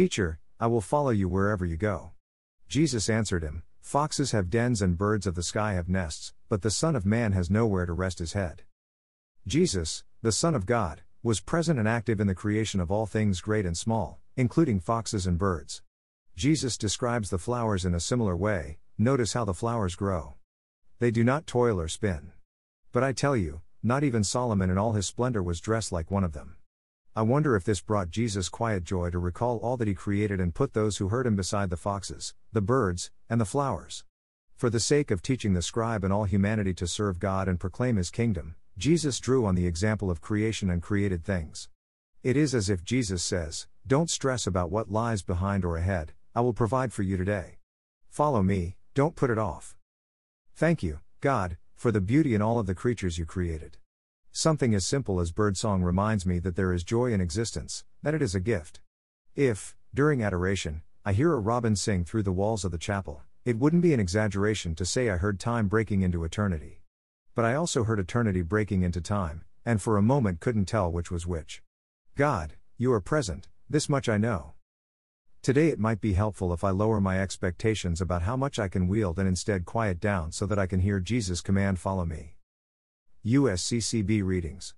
Teacher, I will follow you wherever you go. Jesus answered him, Foxes have dens and birds of the sky have nests, but the Son of Man has nowhere to rest his head. Jesus, the Son of God, was present and active in the creation of all things great and small, including foxes and birds. Jesus describes the flowers in a similar way notice how the flowers grow. They do not toil or spin. But I tell you, not even Solomon in all his splendor was dressed like one of them. I wonder if this brought Jesus quiet joy to recall all that he created and put those who heard him beside the foxes, the birds, and the flowers. For the sake of teaching the scribe and all humanity to serve God and proclaim his kingdom, Jesus drew on the example of creation and created things. It is as if Jesus says, Don't stress about what lies behind or ahead, I will provide for you today. Follow me, don't put it off. Thank you, God, for the beauty in all of the creatures you created. Something as simple as birdsong reminds me that there is joy in existence, that it is a gift. If, during adoration, I hear a robin sing through the walls of the chapel, it wouldn't be an exaggeration to say I heard time breaking into eternity. But I also heard eternity breaking into time, and for a moment couldn't tell which was which. God, you are present, this much I know. Today it might be helpful if I lower my expectations about how much I can wield and instead quiet down so that I can hear Jesus' command follow me. USCCB Readings